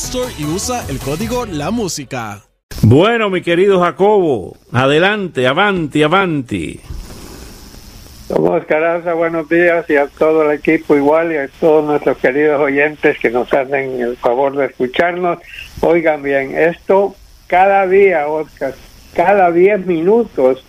Store y usa el código La Música. Bueno, mi querido Jacobo, adelante, avanti, avanti. Somos Caraza, buenos días y a todo el equipo igual y a todos nuestros queridos oyentes que nos hacen el favor de escucharnos. Oigan bien, esto cada día, Oscar, cada 10 minutos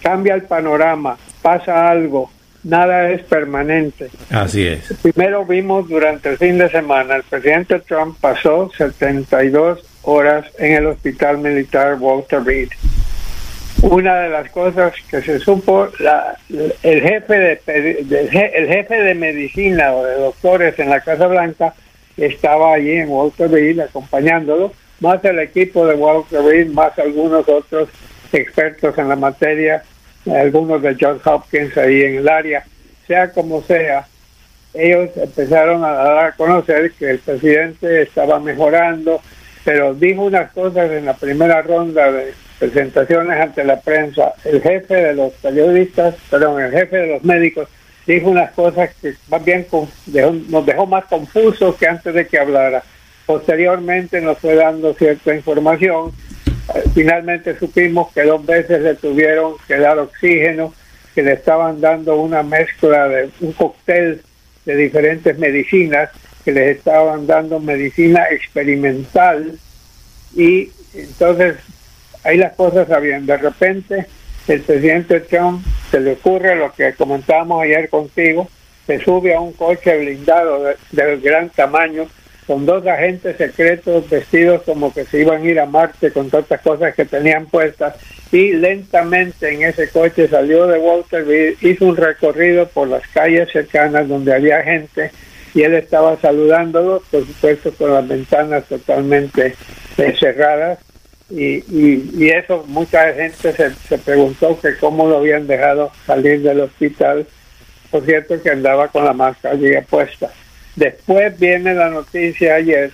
cambia el panorama, pasa algo, nada es permanente. Así es. Primero vimos durante el fin de semana, el presidente Trump pasó 72 horas en el hospital militar Walter Reed. Una de las cosas que se supo, la, el jefe de el jefe de medicina o de doctores en la Casa Blanca estaba allí en Walter Reed acompañándolo, más el equipo de Walter Reed, más algunos otros expertos en la materia algunos de Johns Hopkins ahí en el área, sea como sea, ellos empezaron a dar a conocer que el presidente estaba mejorando, pero dijo unas cosas en la primera ronda de presentaciones ante la prensa. El jefe de los periodistas, perdón, el jefe de los médicos, dijo unas cosas que más bien nos dejó más confusos que antes de que hablara. Posteriormente nos fue dando cierta información finalmente supimos que dos veces le tuvieron que dar oxígeno, que le estaban dando una mezcla de un cóctel de diferentes medicinas, que les estaban dando medicina experimental y entonces ahí las cosas habían. De repente el presidente Trump se le ocurre lo que comentábamos ayer contigo, se sube a un coche blindado de gran tamaño con dos agentes secretos vestidos como que se iban a ir a Marte con tantas cosas que tenían puestas y lentamente en ese coche salió de Walter hizo un recorrido por las calles cercanas donde había gente y él estaba saludándolos, por supuesto con las ventanas totalmente cerradas y, y, eso mucha gente se, se preguntó que cómo lo habían dejado salir del hospital, por cierto que andaba con la mascarilla puesta. Después viene la noticia ayer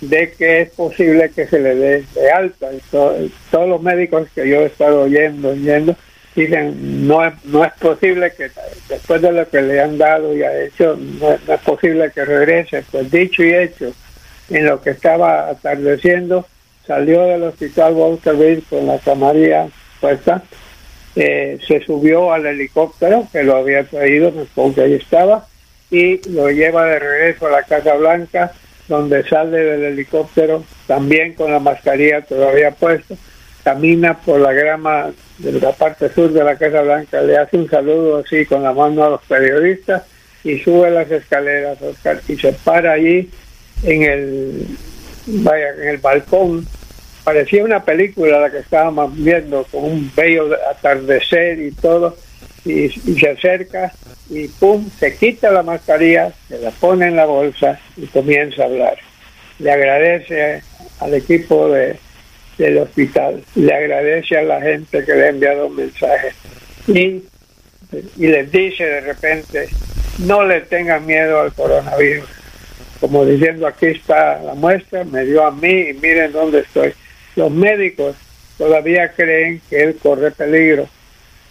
de que es posible que se le dé de alta. todos los médicos que yo he estado oyendo, oyendo, dicen no es, posible que después de lo que le han dado y ha hecho, no, es posible que regrese. Pues dicho y hecho, en lo que estaba atardeciendo, salió del hospital Walter Reed con la camarilla puesta, eh, se subió al helicóptero que lo había traído, porque ahí estaba, y lo lleva de regreso a la Casa Blanca, donde sale del helicóptero también con la mascarilla todavía puesta, camina por la grama de la parte sur de la Casa Blanca, le hace un saludo así con la mano a los periodistas y sube las escaleras, Oscar, y se para allí en el, vaya, en el balcón. Parecía una película la que estábamos viendo, con un bello atardecer y todo, y, se acerca y pum, se quita la mascarilla, se la pone en la bolsa y comienza a hablar. Le agradece al equipo de, del hospital, le agradece a la gente que le ha enviado un mensaje y, y les dice de repente, no le tengan miedo al coronavirus. Como diciendo, aquí está la muestra, me dio a mí y miren dónde estoy. Los médicos todavía creen que él corre peligro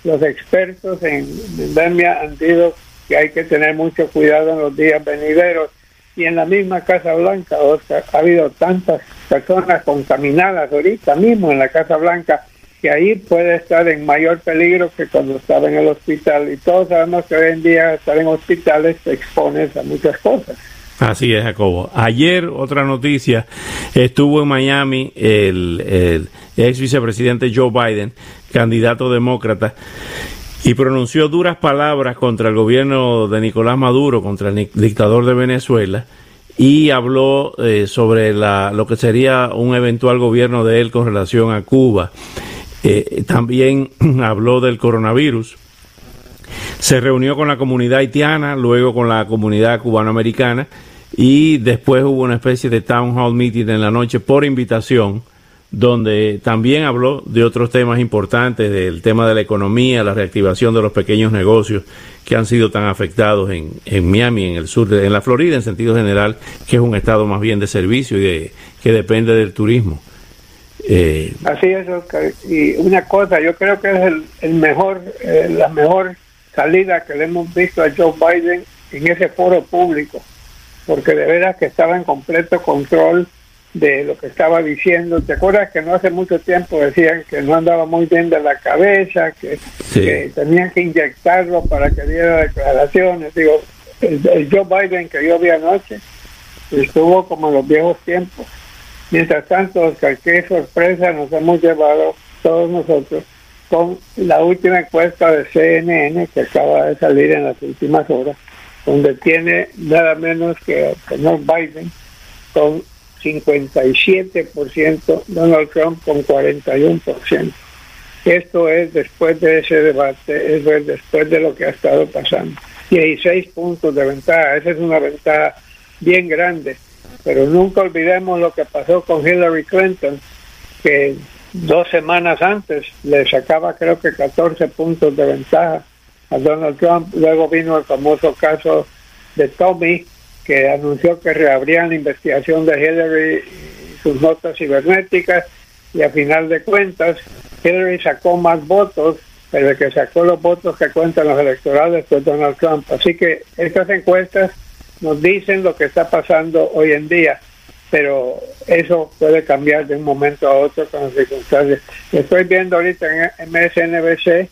los expertos en pandemia han dicho que hay que tener mucho cuidado en los días venideros. Y en la misma Casa Blanca, Oscar, ha habido tantas personas contaminadas ahorita mismo en la Casa Blanca que ahí puede estar en mayor peligro que cuando estaba en el hospital. Y todos sabemos que hoy en día estar en hospitales te expones a muchas cosas. Así es, Jacobo. Ayer, otra noticia, estuvo en Miami el, ex vicepresidente Joe Biden, candidato demócrata, y pronunció duras palabras contra el gobierno de Nicolás Maduro, contra el dictador de Venezuela, y habló eh, sobre lo que sería un eventual gobierno de él con relación a Cuba. Eh, también habló del coronavirus. Se reunió con la comunidad haitiana, luego con la comunidad cubanoamericana y después hubo una especie de town hall meeting en la noche por invitación donde también habló de otros temas importantes, del tema de la economía, la reactivación de los pequeños negocios que han sido tan afectados en, en Miami, en el sur, de, en la Florida en sentido general, que es un estado más bien de servicio y de, que depende del turismo. Eh, Así es, Y una cosa, yo creo que es el, mejor, eh, la mejor salida que le hemos visto a Joe Biden en ese foro público, porque de veras que estaba en completo control de lo que estaba diciendo. ¿Te acuerdas que no hace mucho tiempo decían que no andaba muy bien de la cabeza, que, tenían que inyectarlo para que diera declaraciones? Digo, el Joe Biden que yo vi anoche estuvo como en los viejos tiempos Mientras tanto, Oscar, qué sorpresa nos hemos llevado todos nosotros con la última encuesta de CNN que acaba de salir en las últimas horas, donde tiene nada menos que el señor Biden con 57%, Donald Trump con 41%. Esto es después de ese debate, es después de lo que ha estado pasando. 16 puntos de ventaja, esa es una ventaja bien grande pero nunca olvidemos lo que pasó con Hillary Clinton, que dos semanas antes le sacaba creo que 14 puntos de ventaja a Donald Trump. Luego vino el famoso caso de Tommy, que anunció que reabrían la investigación de Hillary y sus notas cibernéticas y a final de cuentas Hillary sacó más votos, pero el que sacó los votos que cuentan los electorales fue Donald Trump. Así que estas encuestas nos dicen lo que está pasando hoy en día, pero eso puede cambiar de un momento a otro con las circunstancias. Estoy viendo ahorita en MSNBC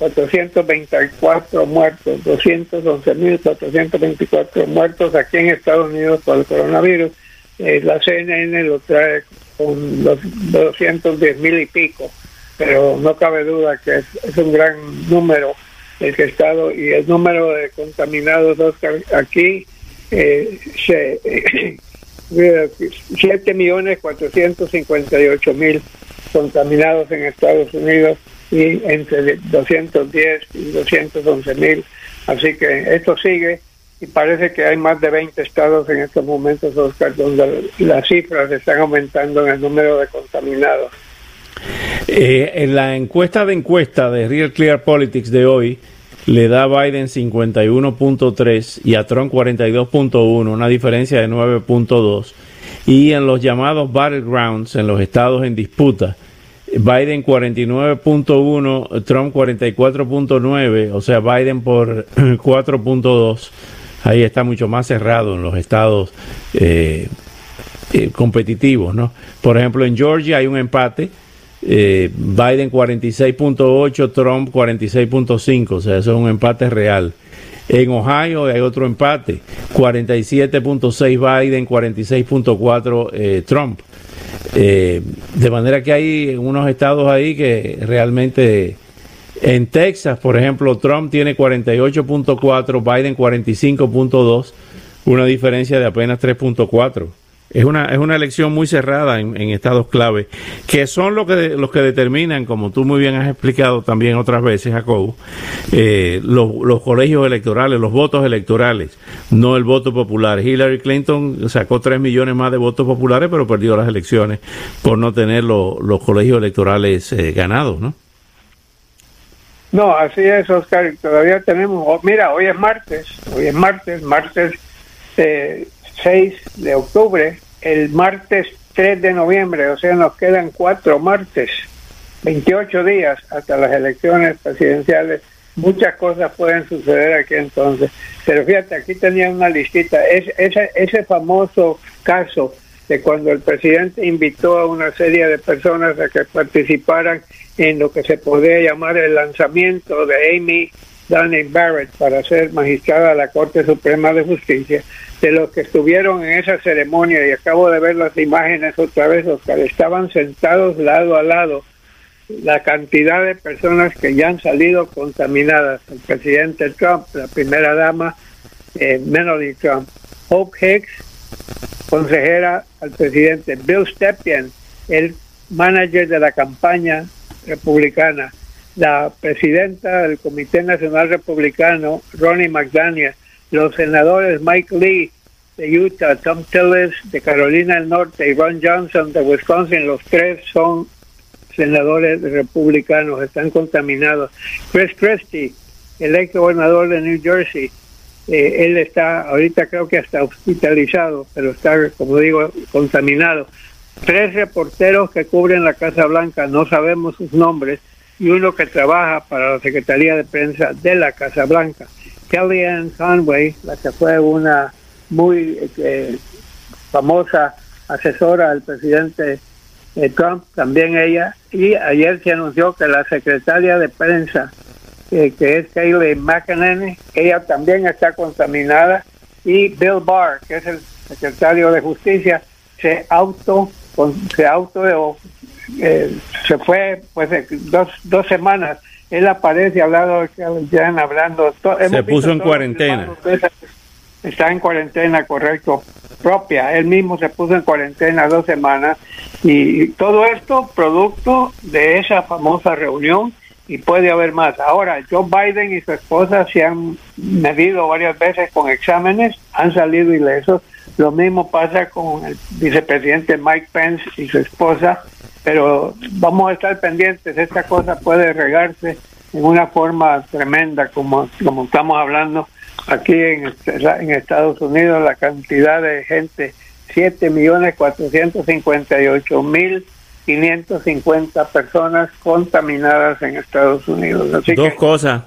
211.424 muertos, 211.424 muertos aquí en Estados Unidos por el coronavirus. Eh, la CNN lo trae con los 210.000 y pico, pero no cabe duda que es un gran número el que estado y el número de contaminados Oscar, aquí eh, se, millones 458 mil contaminados en Estados Unidos y entre 210 y 211 mil así que esto sigue y parece que hay más de 20 estados en estos momentos Oscar donde las cifras están aumentando en el número de contaminados eh, en la encuesta de encuesta de Real Clear Politics de hoy, le da a Biden 51.3 y a Trump 42.1, una diferencia de 9.2. Y en los llamados battlegrounds, en los estados en disputa, Biden 49.1, Trump 44.9, o sea, Biden por 4.2. Ahí está mucho más cerrado en los estados eh, eh, competitivos, ¿no? Por ejemplo, en Georgia hay un empate eh, Biden 46.8, Trump 46.5, o sea, eso es un empate real. En Ohio hay otro empate, 47.6 Biden, 46.4 eh, Trump. Eh, de manera que hay unos estados ahí que realmente... En Texas, por ejemplo, Trump tiene 48.4, Biden 45.2, una diferencia de apenas 3.4. Es una, es una elección muy cerrada en, estados clave, que son los que, los que determinan, como tú muy bien has explicado también otras veces, Jacobo, eh, los, colegios electorales, los votos electorales, no el voto popular. Hillary Clinton sacó 3 millones más de votos populares, pero perdió las elecciones por no tener los colegios electorales eh, ganados, ¿no? No, así es, Oscar. Todavía tenemos, oh, mira, hoy es martes, hoy es martes, martes eh, 6 de octubre, el martes 3 de noviembre, o sea, nos quedan cuatro martes 28 días hasta las elecciones presidenciales. Muchas cosas pueden suceder aquí entonces. Pero fíjate, aquí tenía una listita. Es, ese, ese famoso caso de cuando el presidente invitó a una serie de personas a que participaran en lo que se podría llamar el lanzamiento de Amy Danny Barrett para ser magistrada de la Corte Suprema de Justicia, de los que estuvieron en esa ceremonia, y acabo de ver las imágenes otra vez, que estaban sentados lado a lado, la cantidad de personas que ya han salido contaminadas, el presidente Trump, la primera dama, eh, Melanie Trump, Hope Hicks, consejera al presidente, Bill Stepien, el manager de la campaña republicana, la presidenta del Comité Nacional Republicano, Ronnie McDaniel, los senadores Mike Lee de Utah, Tom Tillis de Carolina del Norte y Ron Johnson de Wisconsin, los tres son senadores republicanos, están contaminados. Chris Christie, el ex gobernador de New Jersey, eh, él está ahorita creo que está hospitalizado, pero está, como digo, contaminado. Tres reporteros que cubren la Casa Blanca, no sabemos sus nombres, y uno que trabaja para la Secretaría de Prensa de la Casa Blanca. Kellyanne Conway, la que fue una muy eh, famosa asesora del presidente eh, Trump, también ella, y ayer se anunció que la secretaria de prensa, eh, que es Kayleigh McEnany, ella también está contaminada, y Bill Barr, que es el secretario de Justicia, se auto se auto eh, se fue pues dos, dos semanas. Él aparece hablando. Hablando se puso en cuarentena. está en cuarentena correcto. Propia. Él mismo se puso en cuarentena dos semanas. Y todo esto producto de esa famosa reunión y puede haber más. Ahora, Joe Biden y su esposa se han medido varias veces con exámenes, han salido ilesos. Lo mismo pasa con el vicepresidente Mike Pence y su esposa, pero vamos a estar pendientes. Esta cosa puede regarse en una forma tremenda, como, como estamos hablando aquí en, en Estados Unidos, la cantidad de gente, 7 millones 458 mil 550 personas contaminadas en Estados Unidos. dos cosas,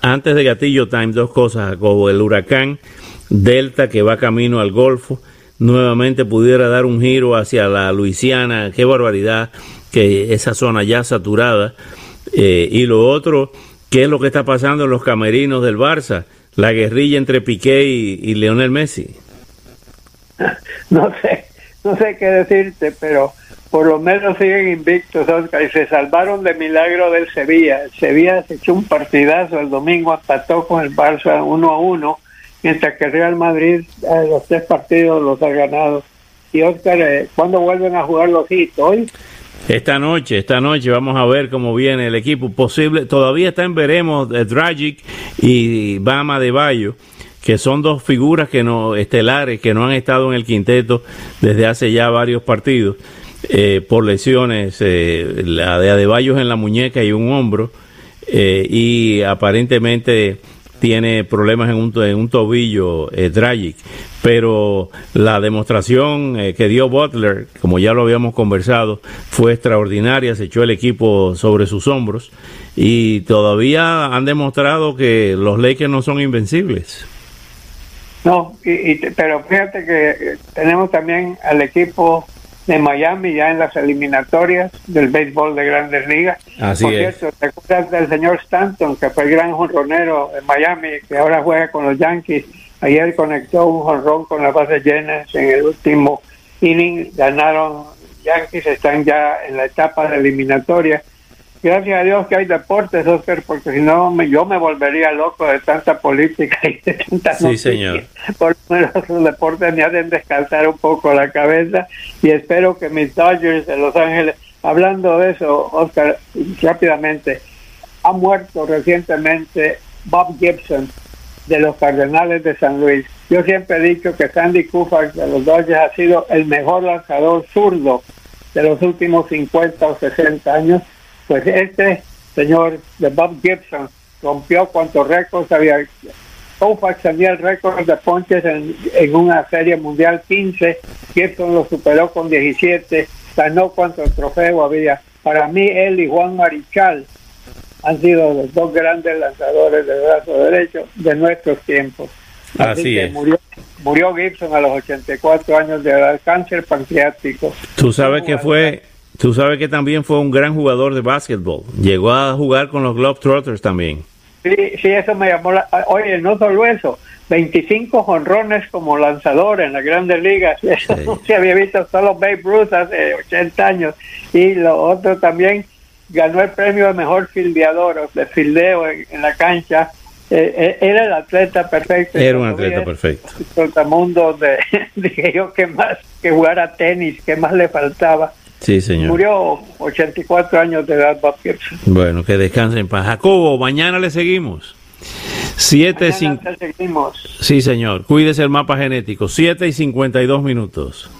antes de Gatillo Time, dos cosas, como el huracán Delta que va camino al Golfo, nuevamente pudiera dar un giro hacia la Luisiana, qué barbaridad, que esa zona ya saturada. Eh, y lo otro, ¿qué es lo que está pasando en los camerinos del Barça? La guerrilla entre Piqué y, y Leonel Messi. No sé, no sé qué decirte, pero por lo menos siguen invictos, Oscar, y se salvaron de milagro del Sevilla. El Sevilla se echó un partidazo el domingo, empató con el Barça uno a uno, mientras que Real Madrid eh, los tres partidos los ha ganado. Y Oscar, eh, ¿cuándo vuelven a jugar los hits? ¿Hoy? Esta noche, esta noche vamos a ver cómo viene el equipo. Posible, todavía está en veremos de Dragic y Bama de Bayo que son dos figuras que no estelares que no han estado en el quinteto desde hace ya varios partidos eh, por lesiones, eh, la de Adebayos en la muñeca y un hombro, eh, y aparentemente tiene problemas en un, en un tobillo eh, Dragic. Pero la demostración que dio Butler, como ya lo habíamos conversado, fue extraordinaria, se echó el equipo sobre sus hombros y todavía han demostrado que los Lakers no son invencibles. No, y, pero fíjate que tenemos también al equipo de Miami ya en las eliminatorias del béisbol de Grandes Ligas. Así Por cierto, ¿te acuerdas del señor Stanton, que fue el gran jonronero de Miami, que ahora juega con los Yankees? Ayer conectó un jonrón con las bases llenas en el último inning, ganaron Yankees, están ya en la etapa de eliminatoria gracias a Dios que hay deportes, Oscar, porque si no yo me volvería loco de tanta política y de tanta Sí, señor. Por lo menos los deportes me hacen descansar un poco la cabeza y espero que mis Dodgers de Los Ángeles, hablando de eso, Oscar, rápidamente, ha muerto recientemente Bob Gibson de los Cardenales de San Luis. Yo siempre he dicho que Sandy Koufax de los Dodgers ha sido el mejor lanzador zurdo de los últimos 50 o 60 años pues este señor de Bob Gibson rompió cuantos récords había. Koufax tenía el récord de ponches en, una serie mundial 15, Gibson lo superó con 17, ganó cuantos trofeos había. Para mí, él y Juan Marichal han sido los dos grandes lanzadores de brazo derecho de nuestros tiempos. Así, es. Murió, murió, Gibson a los 84 años de edad, cáncer pancreático. Tú sabes que fue, tú sabes que también fue un gran jugador de básquetbol. Llegó a jugar con los Globetrotters también. Sí, sí, eso me llamó la... Oye, no solo eso, 25 jonrones como lanzador en las grandes ligas. Eso no se había visto solo Babe Ruth hace 80 años. Y lo otro también ganó el premio de mejor fildeador, de fildeo en, la cancha. Eh, eh, era el atleta perfecto. Era un atleta perfecto. El mundo dije yo que más que jugar a tenis, que más le faltaba. Sí, señor. Murió 84 años de edad, Bob Bueno, que descansen en paz. Jacobo, mañana le seguimos. 7 cinco... Sí, señor. Cuídese el mapa genético. 7 y 52 minutos.